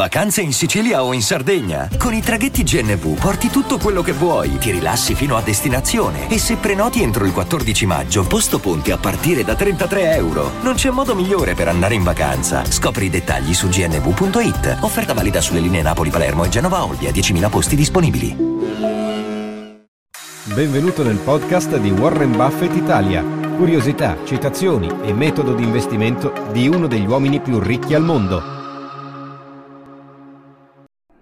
Vacanze in Sicilia o in Sardegna? Con i traghetti GNV porti tutto quello che vuoi, ti rilassi fino a destinazione e se prenoti entro il 14 maggio, posto ponti a partire da 33 euro. Non c'è modo migliore per andare in vacanza. Scopri i dettagli su gnv.it. Offerta valida sulle linee Napoli-Palermo e Genova-Olbia, 10.000 posti disponibili. Benvenuto nel podcast di Warren Buffett Italia. Curiosità, citazioni e metodo di investimento di uno degli uomini più ricchi al mondo.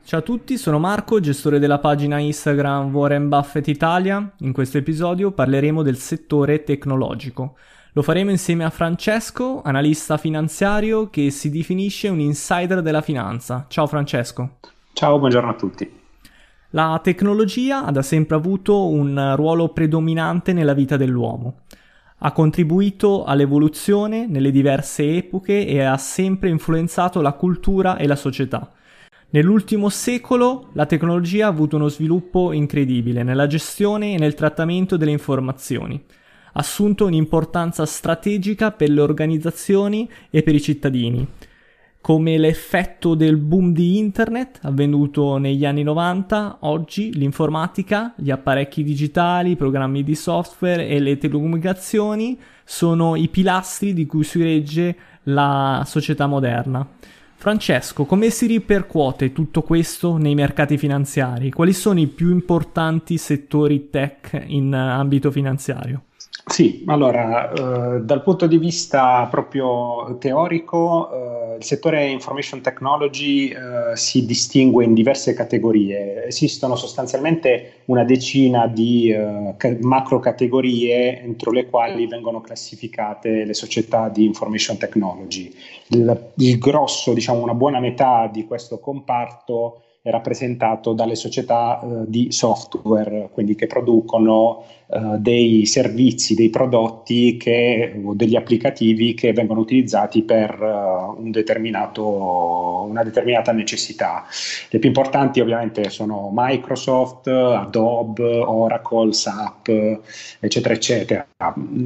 Ciao a tutti, sono Marco, gestore della pagina Instagram Warren Buffett Italia. In questo episodio parleremo del settore tecnologico. Lo faremo insieme a Francesco, analista finanziario che si definisce un insider della finanza. Ciao Francesco. Ciao, buongiorno a tutti. La tecnologia ha da sempre avuto un ruolo predominante nella vita dell'uomo. Ha contribuito all'evoluzione nelle diverse epoche e ha sempre influenzato la cultura e la società. Nell'ultimo secolo la tecnologia ha avuto uno sviluppo incredibile nella gestione e nel trattamento delle informazioni. Assunto un'importanza strategica per le organizzazioni e per i cittadini, come l'effetto del boom di internet avvenuto negli anni 90, oggi l'informatica, gli apparecchi digitali, i programmi di software e le telecomunicazioni sono i pilastri di cui si regge la società moderna. Francesco, come si ripercuote tutto questo nei mercati finanziari? Quali sono i più importanti settori tech in ambito finanziario? Sì, allora, eh, dal punto di vista proprio teorico, eh, il settore information technology eh, si distingue in diverse categorie. Esistono sostanzialmente una decina di eh, macro categorie entro le quali vengono classificate le società di information technology. Il, il grosso, diciamo una buona metà di questo comparto è rappresentato dalle società eh, di software, quindi che producono eh, dei servizi, dei prodotti che, o degli applicativi che vengono utilizzati per uh, un una determinata necessità. Le più importanti ovviamente sono Microsoft, Adobe, Oracle, SAP, eccetera, eccetera.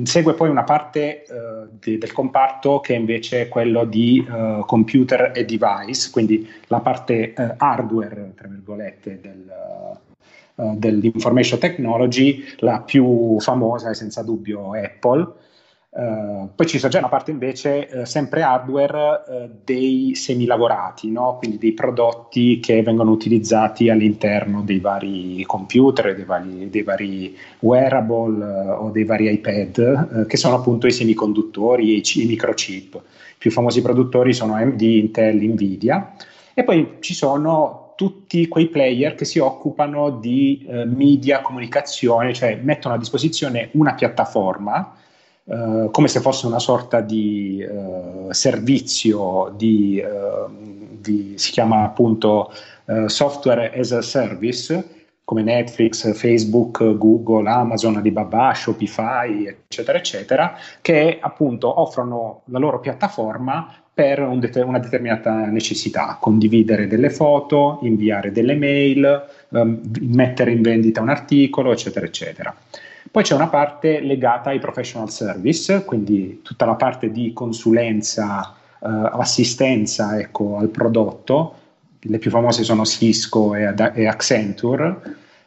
Segue poi una parte uh, di, del comparto che è invece quello di uh, computer e device, quindi la parte hardware, tra virgolette, del uh, dell'information technology, la più famosa è senza dubbio Apple. Uh, poi ci sono già una parte invece, uh, sempre hardware, dei semilavorati, no? quindi dei prodotti che vengono utilizzati all'interno dei vari computer, dei vari, dei vari wearable o dei vari iPad, che sono appunto i semiconduttori i, i microchip. I più famosi produttori sono AMD, Intel, Nvidia. E poi ci sono tutti quei player che si occupano di eh, media, comunicazione, cioè mettono a disposizione una piattaforma eh, come se fosse una sorta di eh, servizio di, eh, di, si chiama appunto eh, software as a service come Netflix, Facebook, Google, Amazon, Alibaba, Shopify, eccetera, eccetera, che appunto offrono la loro piattaforma per un det- una determinata necessità, condividere delle foto, inviare delle mail, um, mettere in vendita un articolo, eccetera, eccetera. Poi c'è una parte legata ai professional service, quindi tutta la parte di consulenza, uh, assistenza ecco, al prodotto, le più famose sono Cisco e, e Accenture.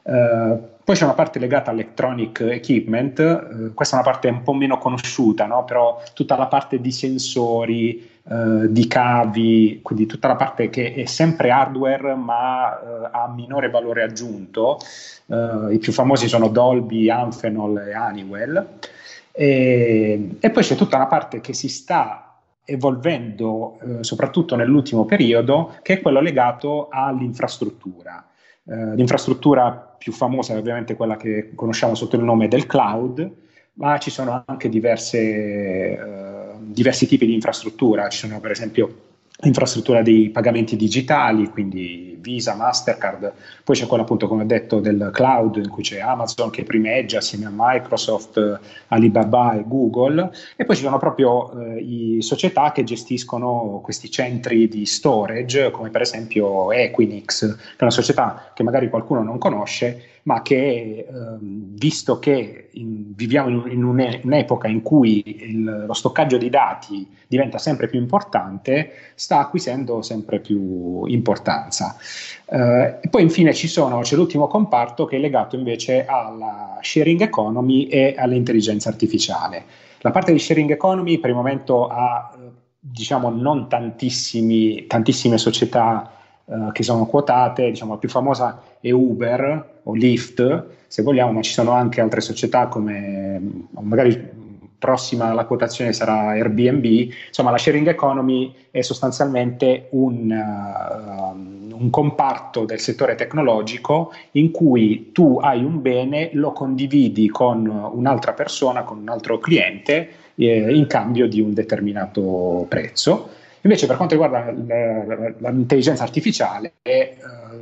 Uh, poi c'è una parte legata all'electronic equipment, eh, questa è una parte un po' meno conosciuta, no? però tutta la parte di sensori, eh, di cavi, quindi tutta la parte che è sempre hardware ma eh, ha minore valore aggiunto. Eh, I più famosi sono Dolby, Amphenol e Honeywell. E, e poi c'è tutta una parte che si sta evolvendo eh, soprattutto nell'ultimo periodo, che è quello legato all'infrastruttura. Uh, l'infrastruttura più famosa è ovviamente quella che conosciamo sotto il nome del cloud, ma ci sono anche diverse, uh, diversi tipi di infrastruttura. Ci sono per esempio infrastruttura dei pagamenti digitali, quindi Visa, Mastercard, poi c'è quella appunto come ho detto del cloud in cui c'è Amazon che primeggia assieme a Microsoft, Alibaba e Google e poi ci sono proprio eh, i società che gestiscono questi centri di storage come per esempio Equinix, che è una società che magari qualcuno non conosce ma che, ehm, visto che in, viviamo in, in un'epoca in cui il, lo stoccaggio di dati diventa sempre più importante, sta acquisendo sempre più importanza. Eh, poi infine sono, c'è l'ultimo comparto che è legato invece alla sharing economy e all'intelligenza artificiale. La parte di sharing economy per il momento ha diciamo non tantissime società uh, che sono quotate, diciamo la più famosa è Uber o Lyft, se vogliamo, ma ci sono anche altre società come magari prossima alla quotazione sarà Airbnb, insomma la sharing economy è sostanzialmente un, uh, un, comparto del settore tecnologico in cui tu hai un bene, lo condividi con un'altra persona, con un altro cliente eh, in cambio di un determinato prezzo. Invece per quanto riguarda l'intelligenza artificiale, eh,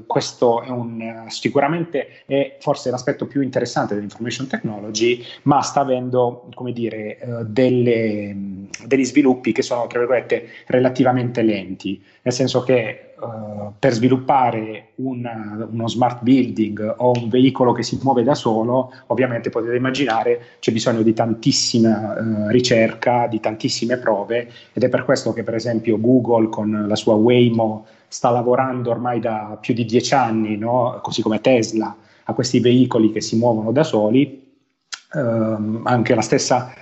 questo è un, sicuramente è forse l'aspetto più interessante dell'information technology, ma sta avendo, come dire, eh, delle, degli sviluppi che sono, tra virgolette, relativamente lenti, nel senso che Uh, per sviluppare una, uno smart building o un veicolo che si muove da solo, ovviamente potete immaginare c'è bisogno di tantissima uh, ricerca, di tantissime prove ed è per questo che per esempio Google con la sua Waymo sta lavorando ormai da più di dieci anni, no? così come Tesla, a questi veicoli che si muovono da soli. Uh, anche la stessa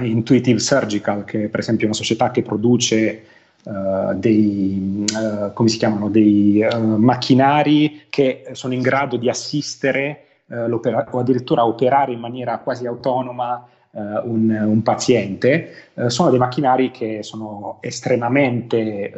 Intuitive Surgical, che per esempio è una società che produce Uh, dei, uh, come si chiamano, dei uh, macchinari che sono in grado di assistere o addirittura operare in maniera quasi autonoma un, un, paziente. sono dei macchinari che sono estremamente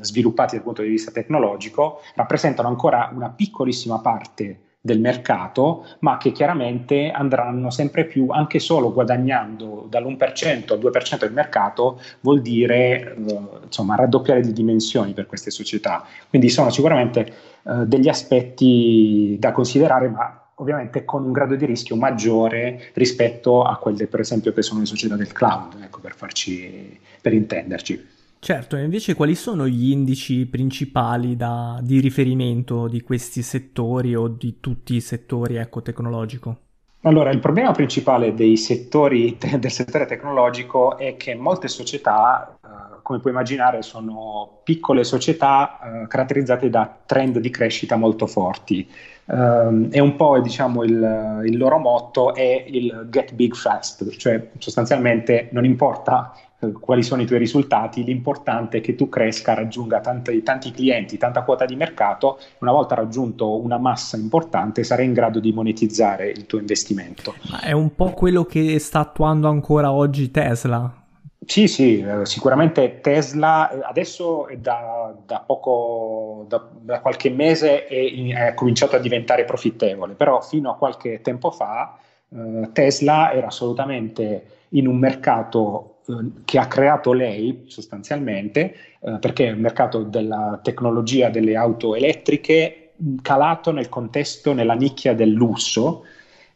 sviluppati dal punto di vista tecnologico, rappresentano ancora una piccolissima parte del mercato, ma che chiaramente andranno sempre più, anche solo guadagnando dall'1% al 2% del mercato, vuol dire eh, insomma, raddoppiare di dimensioni per queste società. Quindi sono sicuramente eh, degli aspetti da considerare, ma ovviamente con un grado di rischio maggiore rispetto a quelle, per esempio, che sono le società del cloud, ecco, per, farci, per intenderci. Certo, e invece quali sono gli indici principali da, di riferimento di questi settori o di tutti i settori ecco, tecnologico? Allora, il problema principale settori del settore tecnologico è che molte società, eh, come puoi immaginare, sono piccole società eh, caratterizzate da trend di crescita molto forti. Um, e un po' diciamo il, il, loro motto è il get big fast, cioè sostanzialmente non importa quali sono i tuoi risultati, l'importante è che tu cresca, raggiunga tanti, tanti clienti, tanta quota di mercato, una volta raggiunto una massa importante sarai in grado di monetizzare il tuo investimento. Ma è un po' quello che sta attuando ancora oggi Tesla. Sì, sì, eh, sicuramente Tesla eh, adesso da, da poco, da, da, qualche mese è, è, cominciato a diventare profittevole, però fino a qualche tempo fa eh, Tesla era assolutamente in un mercato eh, che ha creato lei sostanzialmente, eh, perché è il mercato della tecnologia delle auto elettriche calato nel contesto, nella nicchia del lusso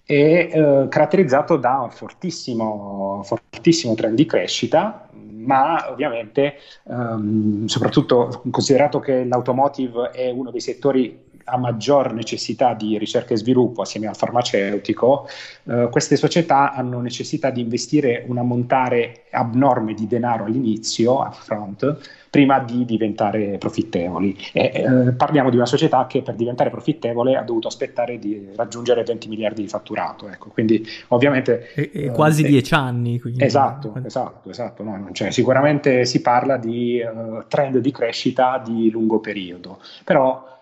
e eh, caratterizzato da un fortissimo, fortissimo trend di crescita, ma ovviamente ehm, soprattutto considerato che l'automotive è uno dei settori a maggior necessità di ricerca e sviluppo assieme al farmaceutico, eh, queste società hanno necessità di investire un ammontare abnorme di denaro all'inizio, upfront, prima di diventare profittevoli. E, eh, parliamo di una società che per diventare profittevole ha dovuto aspettare di raggiungere 20 miliardi di fatturato. Ecco. Quindi ovviamente... E, e quasi 10 eh, anni. Quindi. Esatto, esatto, esatto. No, cioè, sicuramente si parla di uh, trend di crescita di lungo periodo, però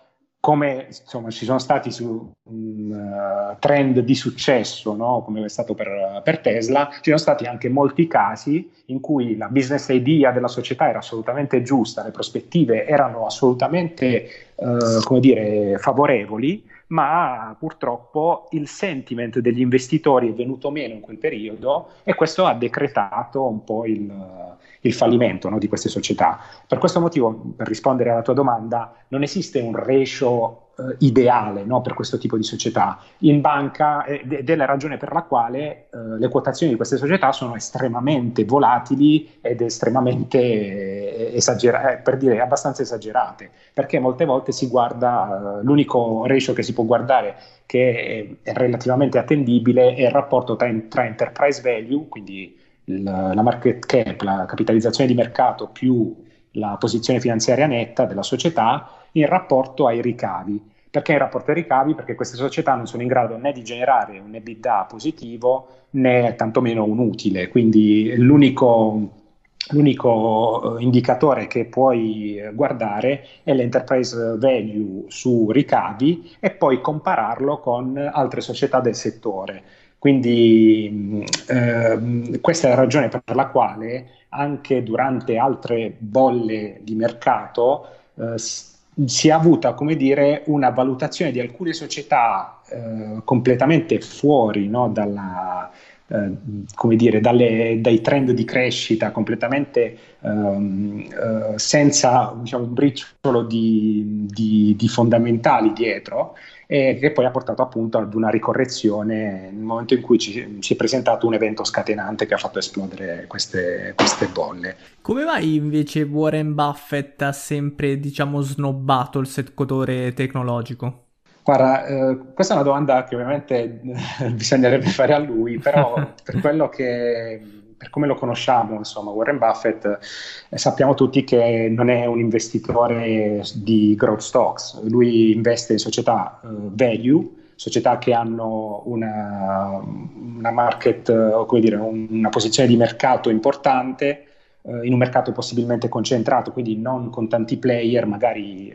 come insomma, ci sono stati su uh, trend di successo, no? come è stato per, per, Tesla, ci sono stati anche molti casi in cui la business idea della società era assolutamente giusta, le prospettive erano assolutamente uh, dire, favorevoli, ma purtroppo il sentiment degli investitori è venuto meno in quel periodo e questo ha decretato un po' il, il fallimento no, di queste società. Per questo motivo, per rispondere alla tua domanda, non esiste un ratio eh, ideale no, per questo tipo di società in banca ed è la ragione per la quale eh, le quotazioni di queste società sono estremamente volatili ed estremamente eh, esagerate, eh, per dire abbastanza esagerate, perché molte volte si guarda, eh, l'unico ratio che si può guardare che è, è relativamente attendibile è il rapporto tra, tra enterprise value, quindi la, la market cap, la capitalizzazione di mercato più la posizione finanziaria netta della società in rapporto ai ricavi. Perché in rapporto ai ricavi? Perché queste società non sono in grado né di generare un EBITDA positivo né tantomeno un utile, quindi l'unico, l'unico eh, indicatore che puoi guardare è l'enterprise value su ricavi e poi compararlo con altre società del settore. Quindi eh, questa è la ragione per la quale anche durante altre bolle di mercato eh, si è avuta, come dire, una valutazione di alcune società eh, completamente fuori no, dalla, eh, come dire, dalle, dai trend di crescita, completamente ehm, eh, senza diciamo, un briciolo di, di, di fondamentali dietro e che poi ha portato appunto ad una ricorrezione nel momento in cui ci, ci è presentato un evento scatenante che ha fatto esplodere queste, queste bolle. Come mai invece Warren Buffett ha sempre, diciamo, snobbato il settore tecnologico? Guarda, eh, questa è una domanda che ovviamente bisognerebbe fare a lui, però per quello che per come lo conosciamo, insomma, Warren Buffett, eh, sappiamo tutti che non è un investitore di growth stocks, lui investe in società eh, value, società che hanno una, una market, eh, come dire, un, una posizione di mercato importante, eh, in un mercato possibilmente concentrato, quindi non con tanti player, magari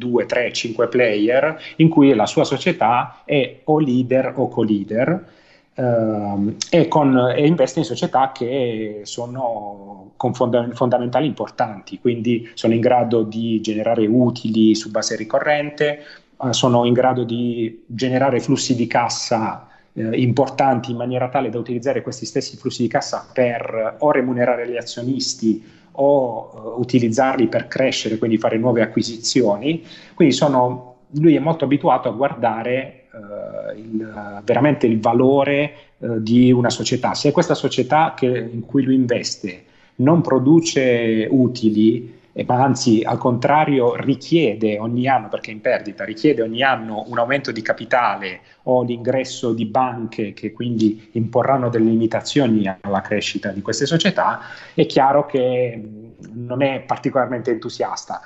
2, 3, 5 player, in cui la sua società è o leader o co-leader Uh, e, con, e, investe in società che sono con fonda- fondamentali importanti, quindi sono in grado di generare utili su base ricorrente, uh, sono in grado di generare flussi di cassa uh, importanti in maniera tale da utilizzare questi stessi flussi di cassa per o remunerare gli azionisti o utilizzarli per crescere, quindi fare nuove acquisizioni. Quindi sono, lui è molto abituato a guardare uh, il, veramente il valore uh, di una società. Se questa società che, in cui lui investe non produce utili, ma anzi al contrario richiede ogni anno, perché è in perdita, richiede ogni anno un aumento di capitale o l'ingresso di banche che quindi imporranno delle limitazioni alla crescita di queste società, è chiaro che non è particolarmente entusiasta.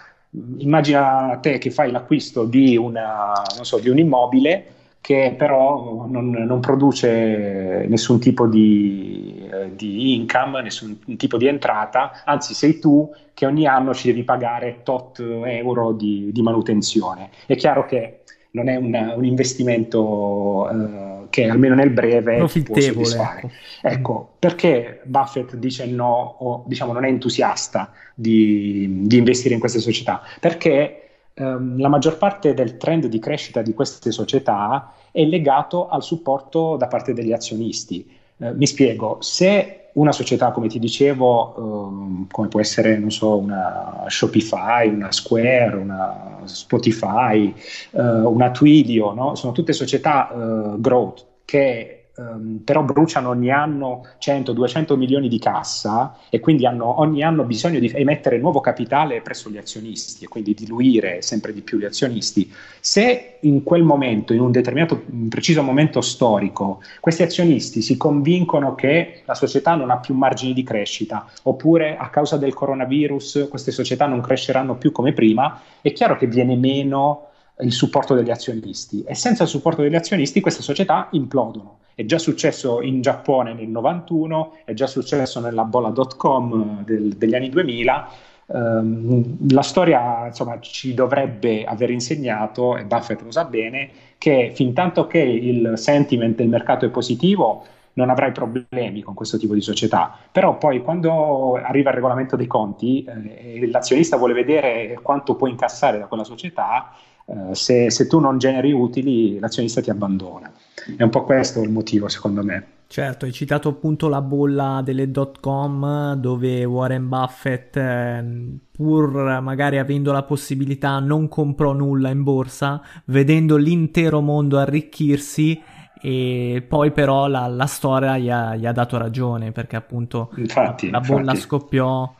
Immagina te che fai l'acquisto di, una, so, di un immobile che però non, non produce nessun tipo di, eh, di, income, nessun tipo di entrata, anzi sei tu che ogni anno ci devi pagare tot euro di, di manutenzione. È chiaro che non è un, un investimento eh, che almeno nel breve può soddisfare. Ecco. ecco. perché Buffett dice no o diciamo non è entusiasta di, di investire in queste società? Perché ehm, la maggior parte del trend di crescita di queste società è legato al supporto da parte degli azionisti. Eh, mi spiego, se una società, come ti dicevo, ehm, come può essere, non so, una Shopify, una Square, una Spotify, eh, una Twilio, no? sono tutte società eh, growth che Um, però bruciano ogni anno 100-200 milioni di cassa e quindi hanno ogni anno bisogno di emettere nuovo capitale presso gli azionisti e quindi diluire sempre di più gli azionisti. Se in quel momento, in un determinato, un preciso momento storico, questi azionisti si convincono che la società non ha più margini di crescita oppure a causa del coronavirus queste società non cresceranno più come prima, è chiaro che viene meno il supporto degli azionisti e senza il supporto degli azionisti queste società implodono. È già successo in Giappone nel 91, è già successo nella bolla.com del, degli anni 2000. Um, ehm, la storia insomma, ci dovrebbe aver insegnato, e Buffett lo sa bene, che fin tanto che il sentiment del mercato è positivo, non avrai problemi con questo tipo di società. Però poi quando arriva il regolamento dei conti eh, e l'azionista vuole vedere quanto può incassare da quella società, eh, se, se, tu non generi utili, l'azionista ti abbandona. È un po' questo il motivo, secondo me. Certo, hai citato appunto la bolla delle dot com dove Warren Buffett, eh, pur magari avendo la possibilità, non comprò nulla in borsa, vedendo l'intero mondo arricchirsi e poi però la, la storia gli ha, gli ha, dato ragione perché appunto infatti, la, la bolla infatti. scoppiò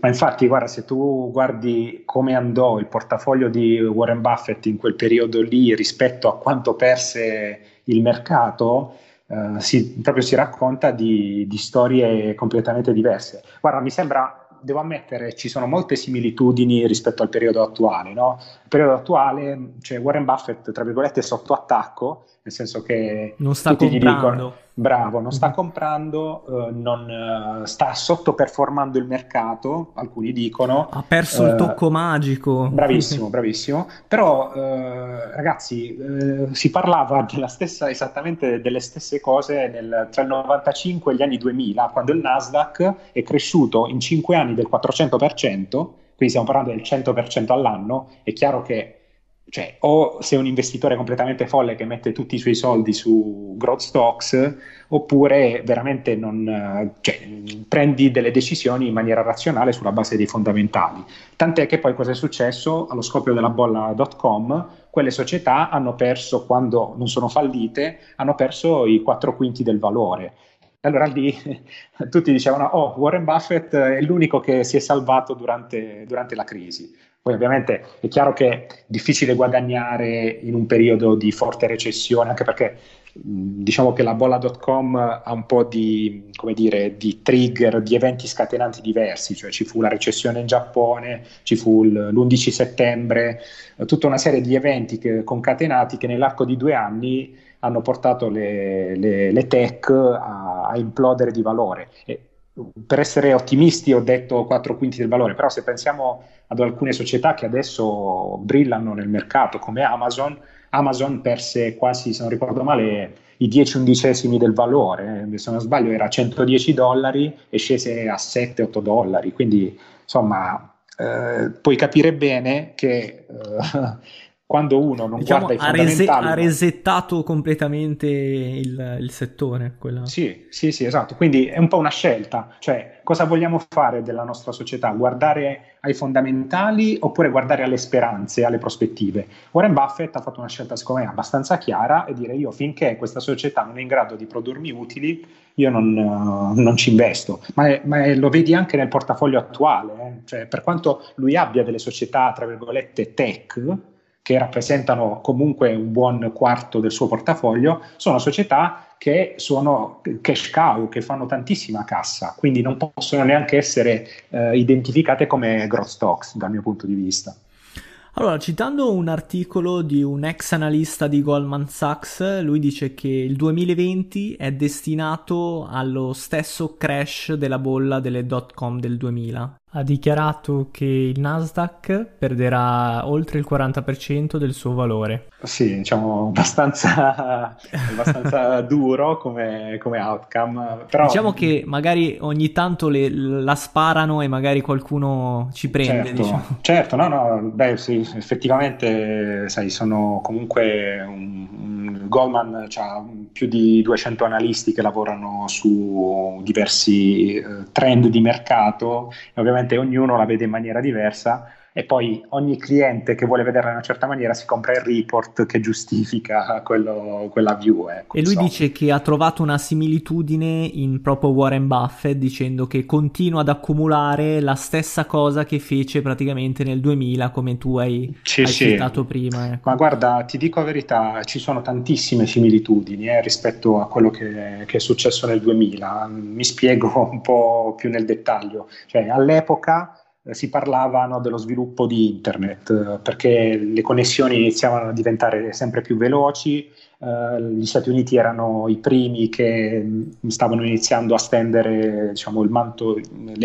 ma infatti, guarda, se tu guardi come andò il portafoglio di Warren Buffett in quel periodo lì rispetto a quanto perse il mercato, eh, si, proprio si racconta di, di storie completamente diverse. Guarda, mi sembra devo ammettere, ci sono molte similitudini rispetto al periodo attuale. No? Il periodo attuale, cioè Warren Buffett, tra virgolette, è sotto attacco, nel senso che non sta tutti comprando. gli dicono bravo, non sta comprando, eh, non, eh, sta sottoperformando il mercato, alcuni dicono. Ha perso eh, il tocco magico. Bravissimo, bravissimo. Però eh, ragazzi, eh, si parlava della stessa, esattamente delle stesse cose nel, tra il 95 e gli anni 2000, quando il Nasdaq è cresciuto in 5 anni del 400%, quindi stiamo parlando del 100% all'anno, è chiaro che cioè, o sei un investitore completamente folle che mette tutti i suoi soldi su growth stocks, oppure veramente non, cioè, prendi delle decisioni in maniera razionale sulla base dei fondamentali. Tant'è che poi cosa è successo? Allo scoppio della bolla.com, quelle società hanno perso, quando non sono fallite, hanno perso i quattro quinti del valore. Allora lì tutti dicevano, oh, Warren Buffett è l'unico che si è salvato durante, durante la crisi. Poi ovviamente è chiaro che è difficile guadagnare in un periodo di forte recessione, anche perché diciamo che la bolla.com ha un po' di, dire, di, trigger, di eventi scatenanti diversi, cioè ci fu la recessione in Giappone, ci fu l'11 settembre, tutta una serie di eventi che, concatenati che nell'arco di due anni hanno portato le, le, le tech a, a, implodere di valore. E per essere ottimisti ho detto 4 quinti del valore, però se pensiamo ad alcune società che adesso brillano nel mercato come Amazon, Amazon perse quasi, se non ricordo male, i 10 undicesimi del valore, se non sbaglio era 110 dollari e scese a 7-8 dollari, quindi insomma eh, puoi capire bene che eh, quando uno non diciamo, guarda i ha fondamentali... Rese- ha resettato completamente il, il settore. Quella... Sì, sì, sì, esatto. Quindi è un po' una scelta. Cioè, cosa vogliamo fare della nostra società? Guardare ai fondamentali oppure guardare alle speranze, alle prospettive? Warren Buffett ha fatto una scelta, secondo me, abbastanza chiara e dire io finché questa società non è in grado di produrmi utili, io non, uh, non ci investo. Ma, è, ma è, lo vedi anche nel portafoglio attuale. Eh? Cioè, per quanto lui abbia delle società, tra virgolette, tech, che rappresentano comunque un buon quarto del suo portafoglio, sono società che sono cash cow, che fanno tantissima cassa, quindi non possono neanche essere eh, identificate come growth stocks dal mio punto di vista. Allora, citando un articolo di un ex analista di Goldman Sachs, lui dice che il 2020 è destinato allo stesso crash della bolla delle dot com del 2000 ha dichiarato che il Nasdaq perderà oltre il 40% del suo valore. Sì, diciamo abbastanza, abbastanza duro come, come outcome. Però... Diciamo che magari ogni tanto le, la sparano e magari qualcuno ci prende. Certo, diciamo. certo no, no, beh sì, effettivamente, sai, sono comunque un, un Goldman ha più di 200 analisti che lavorano su diversi eh, trend di mercato e ovviamente ovviamente ognuno la vede in maniera diversa e poi ogni cliente che vuole vederla in una certa maniera si compra il report che giustifica quello, quella view. Ecco, e lui insomma. dice che ha trovato una similitudine in proprio Warren Buffett dicendo che continua ad accumulare la stessa cosa che fece praticamente nel 2000 come tu hai, sì, hai sì. citato prima. Ecco. Ma guarda, ti dico la verità, ci sono tantissime similitudini eh, rispetto a quello che, che è successo nel 2000. Mi spiego un po' più nel dettaglio. Cioè, all'epoca si parlava no, dello sviluppo di internet perché le connessioni iniziavano a diventare sempre più veloci, eh, gli Stati Uniti erano i primi che mm, stavano iniziando a stendere diciamo, manto,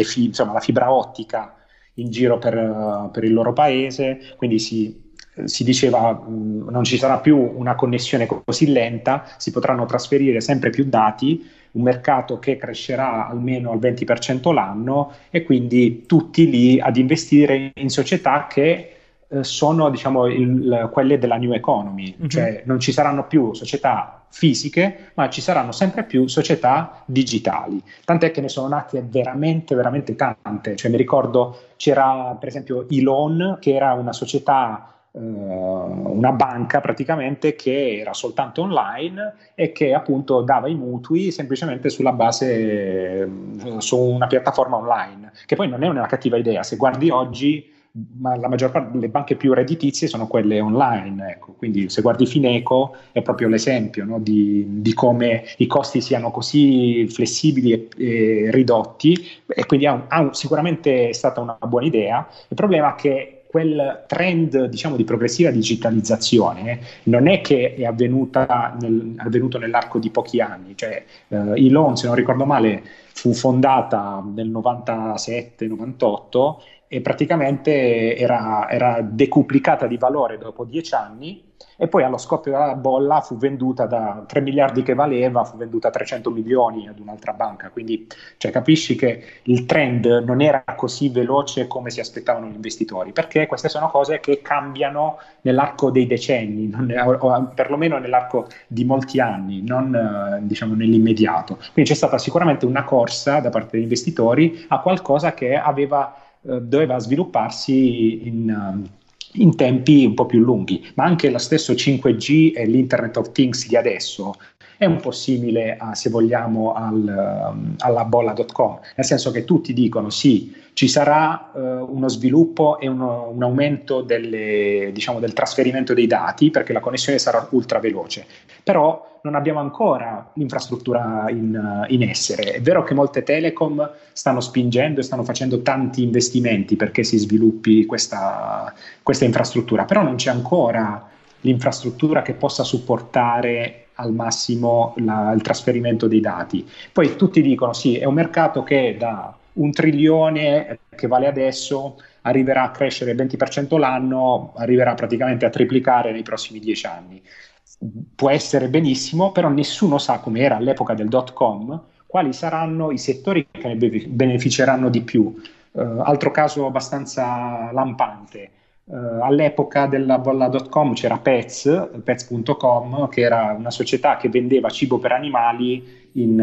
fi- insomma, la fibra ottica in giro per, uh, per il loro paese, quindi si, si diceva mh, mm, non ci sarà più una connessione così lenta, si potranno trasferire sempre più dati un mercato che crescerà almeno al 20% l'anno e quindi tutti lì ad investire in società che eh, sono diciamo, il, quelle della new economy, mm-hmm. cioè non ci saranno più società fisiche, ma ci saranno sempre più società digitali. Tant'è che ne sono nate veramente, veramente tante. Cioè, mi ricordo c'era per esempio Elon, che era una società una banca praticamente che era soltanto online e che appunto dava i mutui semplicemente sulla base uh, su una piattaforma online che poi non è una cattiva idea se guardi oggi ma la maggior parte delle banche più redditizie sono quelle online. Ecco. Quindi se guardi Fineco è proprio l'esempio no, di, di, come i costi siano così flessibili e, e ridotti e quindi ha, ha, sicuramente è stata una buona idea. Il problema è che quel trend diciamo, di progressiva digitalizzazione non è che è nel, avvenuto nell'arco di pochi anni, cioè eh, Elon, se non ricordo male, fu fondata nel 97-98 e praticamente era, era, decuplicata di valore dopo dieci anni e poi allo scoppio della bolla fu venduta da 3 miliardi che valeva, fu venduta a 300 milioni ad un'altra banca, quindi cioè, capisci che il trend non era così veloce come si aspettavano gli investitori, perché queste sono cose che cambiano nell'arco dei decenni, non, o perlomeno nell'arco di molti anni, non diciamo nell'immediato. Quindi c'è stata sicuramente una corsa da parte degli investitori a qualcosa che aveva eh, doveva svilupparsi in, in, tempi un po' più lunghi, ma anche lo stesso 5G e l'Internet of Things di adesso è un po' simile, a, se vogliamo, al, um, alla bolla.com, nel senso che tutti dicono sì, ci sarà uh, uno sviluppo e uno, un aumento delle, diciamo, del trasferimento dei dati perché la connessione sarà ultra veloce, però non abbiamo ancora l'infrastruttura in, in, essere. È vero che molte telecom stanno spingendo e stanno facendo tanti investimenti perché si sviluppi questa, questa infrastruttura, però non c'è ancora l'infrastruttura che possa supportare al massimo la, il trasferimento dei dati. Poi tutti dicono sì, è un mercato che da un trilione che vale adesso arriverà a crescere il 20% l'anno, arriverà praticamente a triplicare nei prossimi dieci anni può essere benissimo, però nessuno sa come era all'epoca del dot com quali saranno i settori che ne beneficeranno di più. Uh, altro caso abbastanza lampante. Uh, all'epoca della bolla.com c'era Pets, pets.com, che era una società che vendeva cibo per animali in,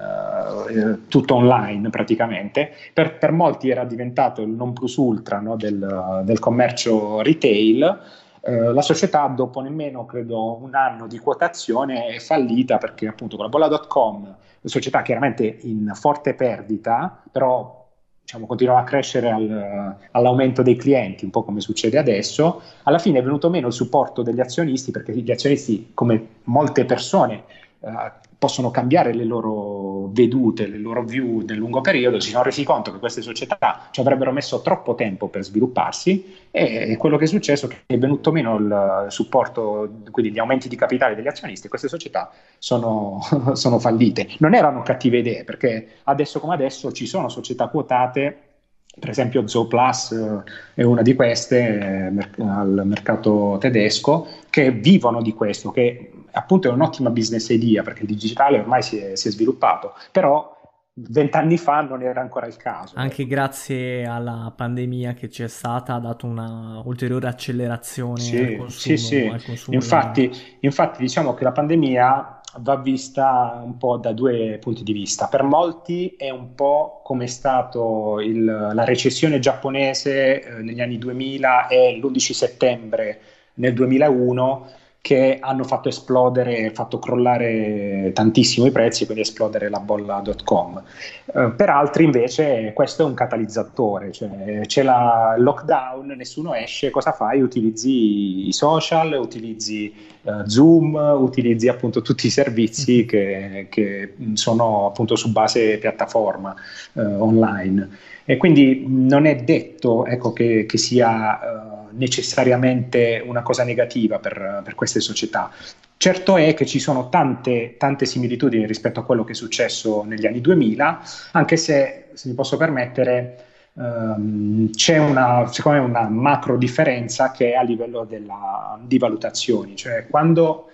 uh, tutto online praticamente. Per, per, molti era diventato il non plus ultra no, del, del commercio retail eh, la società dopo nemmeno credo un anno di quotazione è fallita perché appunto con la bolla.com, società chiaramente in forte perdita, però diciamo, continuava a crescere al, all'aumento dei clienti, un po' come succede adesso, alla fine è venuto meno il supporto degli azionisti perché gli azionisti, come molte persone, eh, possono cambiare le loro vedute, le loro view nel lungo periodo, si sono resi conto che queste società ci avrebbero messo troppo tempo per svilupparsi e quello che è successo è che è venuto meno il supporto, quindi gli aumenti di capitale degli azionisti queste società sono, sono fallite. Non erano cattive idee perché adesso come adesso ci sono società quotate per esempio Zooplus eh, è una di queste eh, al mercato tedesco che vivono di questo, che appunto è un'ottima business idea perché il digitale ormai si è, si è sviluppato, però vent'anni fa non era ancora il caso. Anche grazie alla pandemia che c'è stata ha dato una ulteriore accelerazione sì, al consumo. Sì, sì. Consumo infatti, infatti diciamo che la pandemia va vista un po' da due punti di vista. Per molti è un po' come è stato il, la recessione giapponese eh, negli anni 2000 e l'11 settembre nel 2001 che hanno fatto esplodere, fatto crollare tantissimo i prezzi, quindi esplodere la bolla.com. Eh, per altri invece questo è un catalizzatore, cioè c'è la lockdown, nessuno esce, cosa fai? Utilizzi i social, utilizzi eh, Zoom, utilizzi appunto tutti i servizi mm-hmm. che, che sono appunto su base piattaforma eh, online. E quindi non è detto ecco, che, che sia uh, necessariamente una cosa negativa per, per, queste società. Certo è che ci sono tante, tante similitudini rispetto a quello che è successo negli anni 2000, anche se, se mi posso permettere, Um, c'è una, secondo me una macro differenza che è a livello della, di valutazioni, cioè quando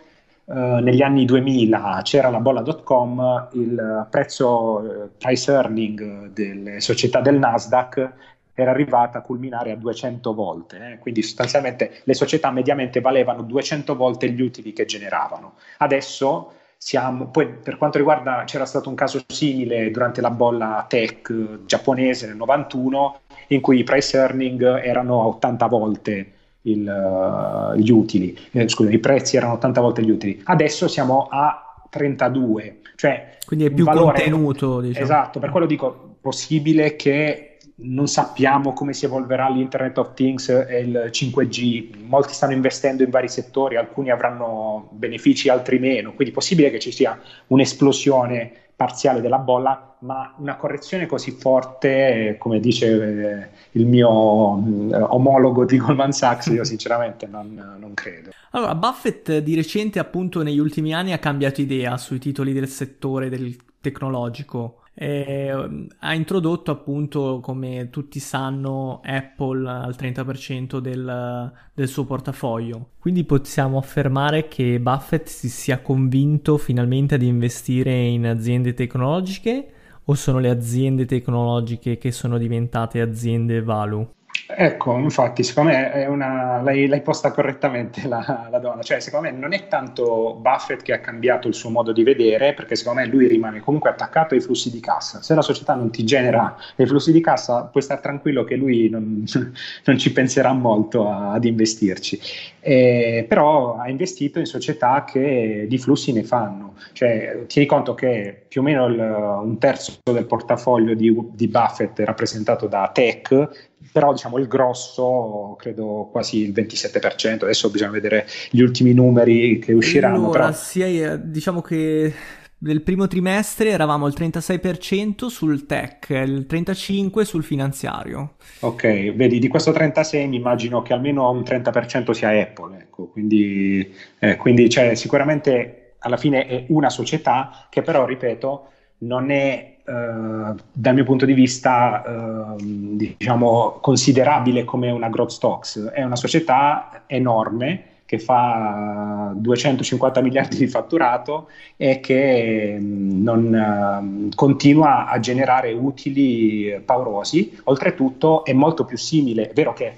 Uh, negli anni 2000 c'era la bolla.com, il prezzo uh, price earning delle società del Nasdaq era arrivata a culminare a 200 volte, eh? quindi sostanzialmente le società mediamente valevano 200 volte gli utili che generavano. Adesso siamo, poi per quanto riguarda, c'era stato un caso simile durante la bolla tech giapponese nel 91, in cui i price earning erano a 80 volte il, uh, gli utili, eh, scusa, i prezzi erano 80 volte gli utili. Adesso siamo a 32, cioè quindi è più valore, contenuto. Diciamo. Esatto, per quello dico possibile che non sappiamo come si evolverà l'Internet of Things e il 5G, molti stanno investendo in vari settori, alcuni avranno benefici, altri meno, quindi è possibile che ci sia un'esplosione parziale della bolla, ma una correzione così forte, come dice eh, il mio mm, omologo di Goldman Sachs, io sinceramente non, non credo. Allora, Buffett di recente, appunto, negli ultimi anni ha cambiato idea sui titoli del settore del tecnologico eh, ha introdotto appunto, come tutti sanno, Apple al 30% del, del, suo portafoglio. Quindi possiamo affermare che Buffett si sia convinto finalmente ad investire in aziende tecnologiche o sono le aziende tecnologiche che sono diventate aziende value? Ecco, infatti, secondo me una, l'hai, l'hai, posta correttamente la, la, donna, cioè secondo me non è tanto Buffett che ha cambiato il suo modo di vedere, perché secondo me lui rimane comunque attaccato ai flussi di cassa. Se la società non ti genera i flussi di cassa, puoi stare tranquillo che lui non, non ci penserà molto a, ad investirci. Eh, però ha investito in società che di flussi ne fanno, cioè tieni conto che più o meno il, un terzo del portafoglio di, di Buffett è rappresentato da tech però diciamo il grosso credo quasi il 27%, adesso bisogna vedere gli ultimi numeri che usciranno. Allora, però... sì, eh, diciamo che nel primo trimestre eravamo al 36% sul tech, il 35% sul finanziario. Ok, vedi, di questo 36 mi immagino che almeno un 30% sia Apple, ecco, quindi, eh, quindi cioè, sicuramente alla fine è una società che però, ripeto, non è eh, dal mio punto di vista eh, diciamo considerabile come una growth stocks, è una società enorme che fa 250 miliardi di fatturato e che mm, non, uh, continua a generare utili paurosi. Oltretutto è molto più simile, è vero che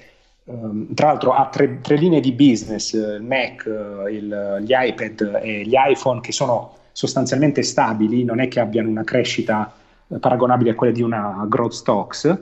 um, tra l'altro ha tre, tre, linee di business, il Mac, il, gli iPad e gli iPhone che sono sostanzialmente stabili, non è che abbiano una crescita paragonabili a quelle di una growth stocks,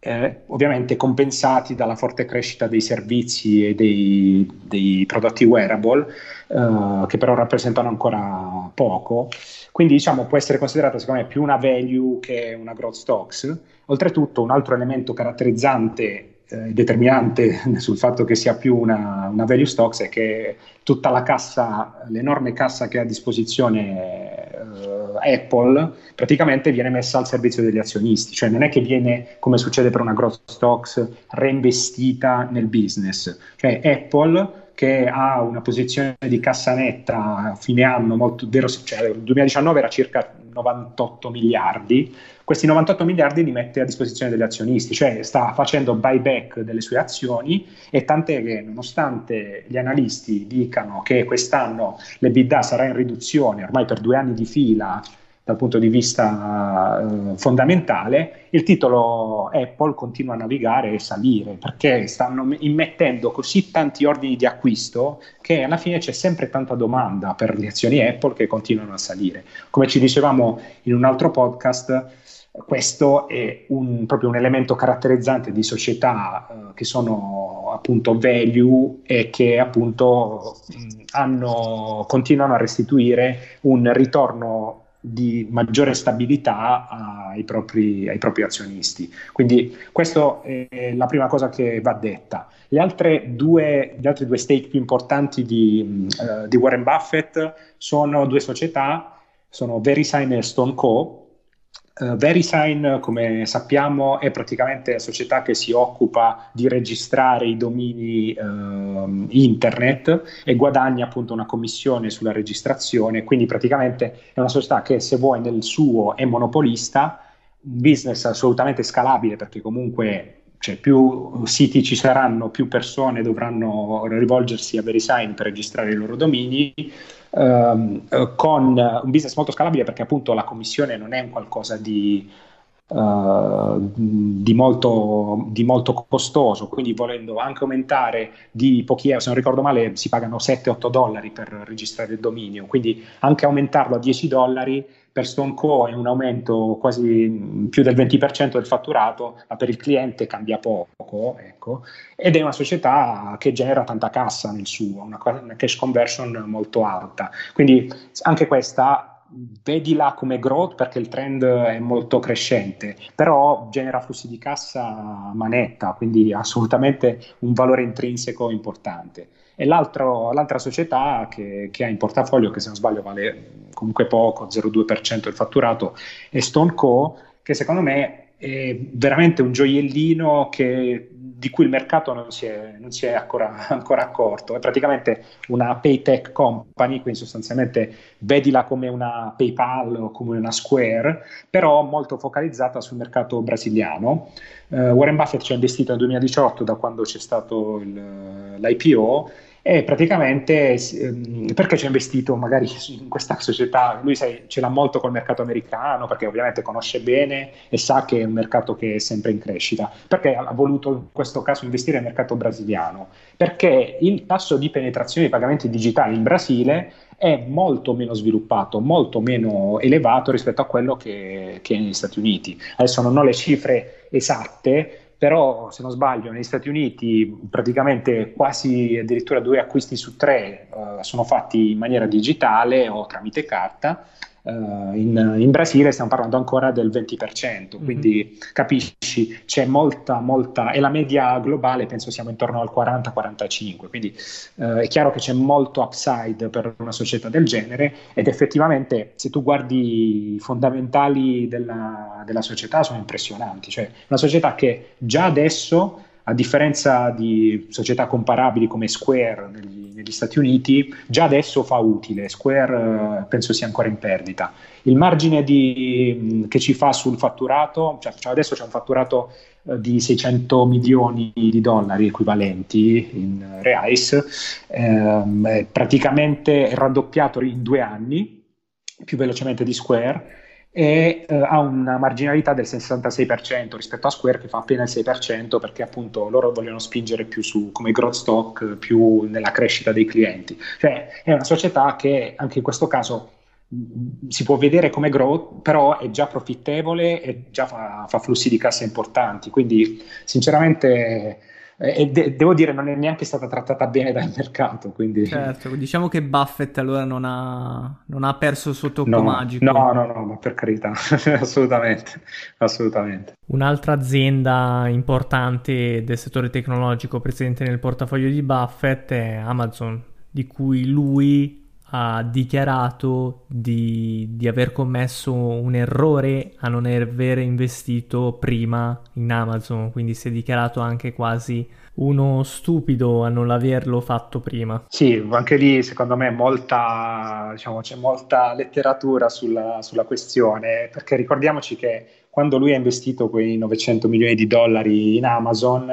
eh, ovviamente compensati dalla forte crescita dei servizi e dei, dei prodotti wearable, eh, che però rappresentano ancora poco. Quindi diciamo può essere considerata secondo me più una value che una growth stocks. Oltretutto un altro elemento caratterizzante eh, determinante sul fatto che sia più una, una, value stocks è che tutta la cassa, l'enorme cassa che ha a disposizione eh, Apple, praticamente viene messa al servizio degli azionisti, cioè non è che viene, come succede per una growth stocks, reinvestita nel business. Cioè Apple che ha una posizione di cassa netta a fine anno molto vero, cioè il 2019 era circa 98 miliardi, questi 98 miliardi li mette a disposizione degli azionisti, cioè sta facendo buyback delle sue azioni e tant'è che nonostante gli analisti dicano che quest'anno l'EBITDA sarà in riduzione ormai per due anni di fila dal punto di vista eh, fondamentale, il titolo Apple continua a navigare e salire perché stanno immettendo così tanti ordini di acquisto che alla fine c'è sempre tanta domanda per le azioni Apple che continuano a salire. Come ci dicevamo in un altro podcast, questo è un, proprio un elemento caratterizzante di società eh, che sono appunto value e che appunto hanno, continuano a restituire un ritorno di maggiore stabilità ai propri, ai propri, azionisti. Quindi questa è la prima cosa che va detta. Le altre due, gli altri due stake più importanti di, uh, di Warren Buffett sono due società, sono VeriSign e Stone Co., Uh, VeriSign, come sappiamo, è praticamente la società che si occupa di registrare i domini uh, internet e guadagna appunto una commissione sulla registrazione, quindi praticamente è una società che se vuoi nel suo è monopolista, un business assolutamente scalabile perché comunque cioè, più siti ci saranno, più persone dovranno rivolgersi a VeriSign per registrare i loro domini ehm, con un business molto scalabile perché appunto la commissione non è un qualcosa di Uh, di, molto, di, molto, costoso, quindi volendo anche aumentare di pochi euro, se non ricordo male si pagano 7-8 dollari per registrare il dominio, quindi anche aumentarlo a 10 dollari per Stone Co è un aumento quasi più del 20% del fatturato, ma per il cliente cambia poco, ecco, ed è una società che genera tanta cassa nel suo, una, una cash conversion molto alta. Quindi anche questa vedila come growth perché il trend è molto crescente, però genera flussi di cassa manetta, quindi assolutamente un valore intrinseco importante. E l'altra società che, che, ha in portafoglio, che se non sbaglio vale comunque poco, 0,2% del fatturato, è Stone Co., che secondo me è veramente un gioiellino che, di cui il mercato non si è, non si è ancora, ancora, accorto. È praticamente una pay tech company, quindi sostanzialmente vedila come una PayPal o come una Square, però molto focalizzata sul mercato brasiliano. Uh, Warren Buffett ci ha investito nel 2018 da quando c'è stato il, l'IPO e praticamente ehm, perché ci ha investito magari in questa società? Lui sai, ce l'ha molto col mercato americano perché ovviamente conosce bene e sa che è un mercato che è sempre in crescita. Perché ha voluto in questo caso investire nel mercato brasiliano? Perché il tasso di penetrazione dei pagamenti digitali in Brasile è molto meno sviluppato, molto meno elevato rispetto a quello che, che è negli Stati Uniti. Adesso non ho le cifre esatte, però se non sbaglio negli Stati Uniti praticamente quasi addirittura due acquisti su tre uh, sono fatti in maniera digitale o tramite carta Uh, in, in, Brasile stiamo parlando ancora del 20%, mhm. quindi mm-hmm. capisci, c'è molta, molta, e la media globale penso siamo intorno al 40-45, quindi uh, è chiaro che c'è molto upside per una società del genere ed effettivamente se tu guardi i fondamentali della, della società sono impressionanti, cioè una società che già adesso a differenza di società comparabili come Square negli, negli Stati Uniti, già adesso fa utile, Square eh, penso sia ancora in perdita. Il margine di, che ci fa sul fatturato, cioè, cioè adesso c'è un fatturato eh, di 600 milioni di dollari equivalenti in reais, ehm, praticamente raddoppiato in due anni, più velocemente di Square e eh, ha una marginalità del 66% rispetto a Square che fa appena il 6% perché appunto loro vogliono spingere più su come growth stock, più nella crescita dei clienti. Cioè è una società che anche in questo caso si può vedere come growth, però è già profittevole e già fa, fa flussi di cassa importanti, quindi sinceramente e de- devo dire non è neanche stata trattata bene dal mercato. Quindi... Certo, diciamo che Buffett allora non ha, non ha perso il suo tocco no, magico. No, no, no, ma per carità, assolutamente, assolutamente. Un'altra azienda importante del settore tecnologico presente nel portafoglio di Buffett è Amazon, di cui lui ha dichiarato di, di, aver commesso un errore a non aver investito prima in Amazon, quindi si è dichiarato anche quasi uno stupido a non averlo fatto prima. Sì, anche lì secondo me molta, diciamo, c'è molta letteratura sulla, sulla questione, perché ricordiamoci che quando lui ha investito quei 900 milioni di dollari in Amazon,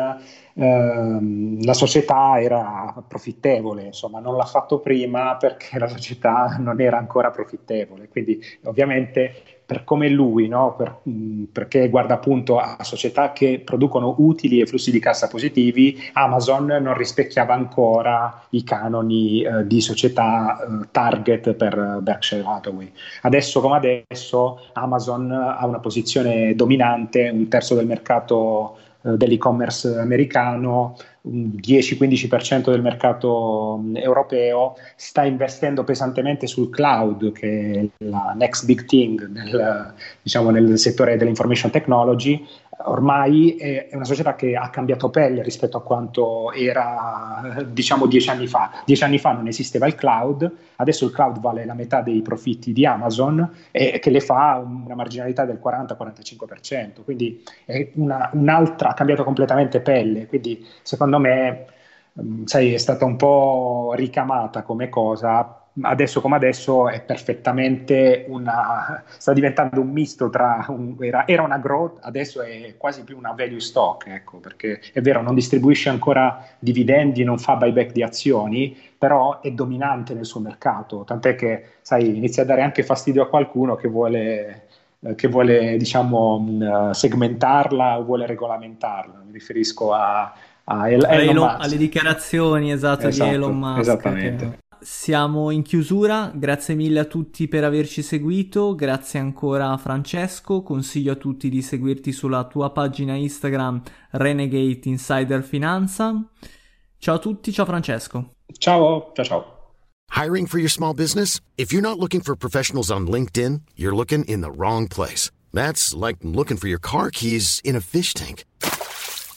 ehm, la società era profittevole, insomma non l'ha fatto prima perché la società non era ancora profittevole, quindi ovviamente per come lui, no? per, mh, perché guarda appunto a società che producono utili e flussi di cassa positivi, Amazon non rispecchiava ancora i canoni eh, di società eh, target per Berkshire Hathaway. Adesso come adesso Amazon ha una posizione dominante, un terzo del mercato eh, dell'e-commerce americano, un 10-15% del mercato mm, europeo, sta investendo pesantemente sul cloud, che è la next big thing nel, diciamo, nel settore dell'information technology, ormai è, una società che ha cambiato pelle rispetto a quanto era diciamo dieci anni fa. Dieci anni fa non esisteva il cloud, adesso il cloud vale la metà dei profitti di Amazon e che le fa una marginalità del 40-45%, quindi è una, un'altra, ha cambiato completamente pelle, quindi secondo me sai, è stata un po' ricamata come cosa adesso come adesso è perfettamente una sta diventando un misto tra un, era, era, una growth adesso è quasi più una value stock ecco perché è vero non distribuisce ancora dividendi non fa buyback di azioni però è dominante nel suo mercato tant'è che sai inizia a dare anche fastidio a qualcuno che vuole che vuole diciamo, mh, segmentarla o vuole regolamentarla. Mi riferisco a, a El- Elon Elon, alle dichiarazioni esatto, esatto, di Elon Musk. Esattamente. Che... Siamo in chiusura, grazie mille a tutti per averci seguito, grazie ancora a Francesco, consiglio a tutti di seguirti sulla tua pagina Instagram Renegade Insider Finanza. Ciao a tutti, ciao Francesco. Ciao, ciao ciao. Hiring for your small business? If you're not looking for professionals on LinkedIn, you're looking in the wrong place. That's like looking for your car keys in a fish tank.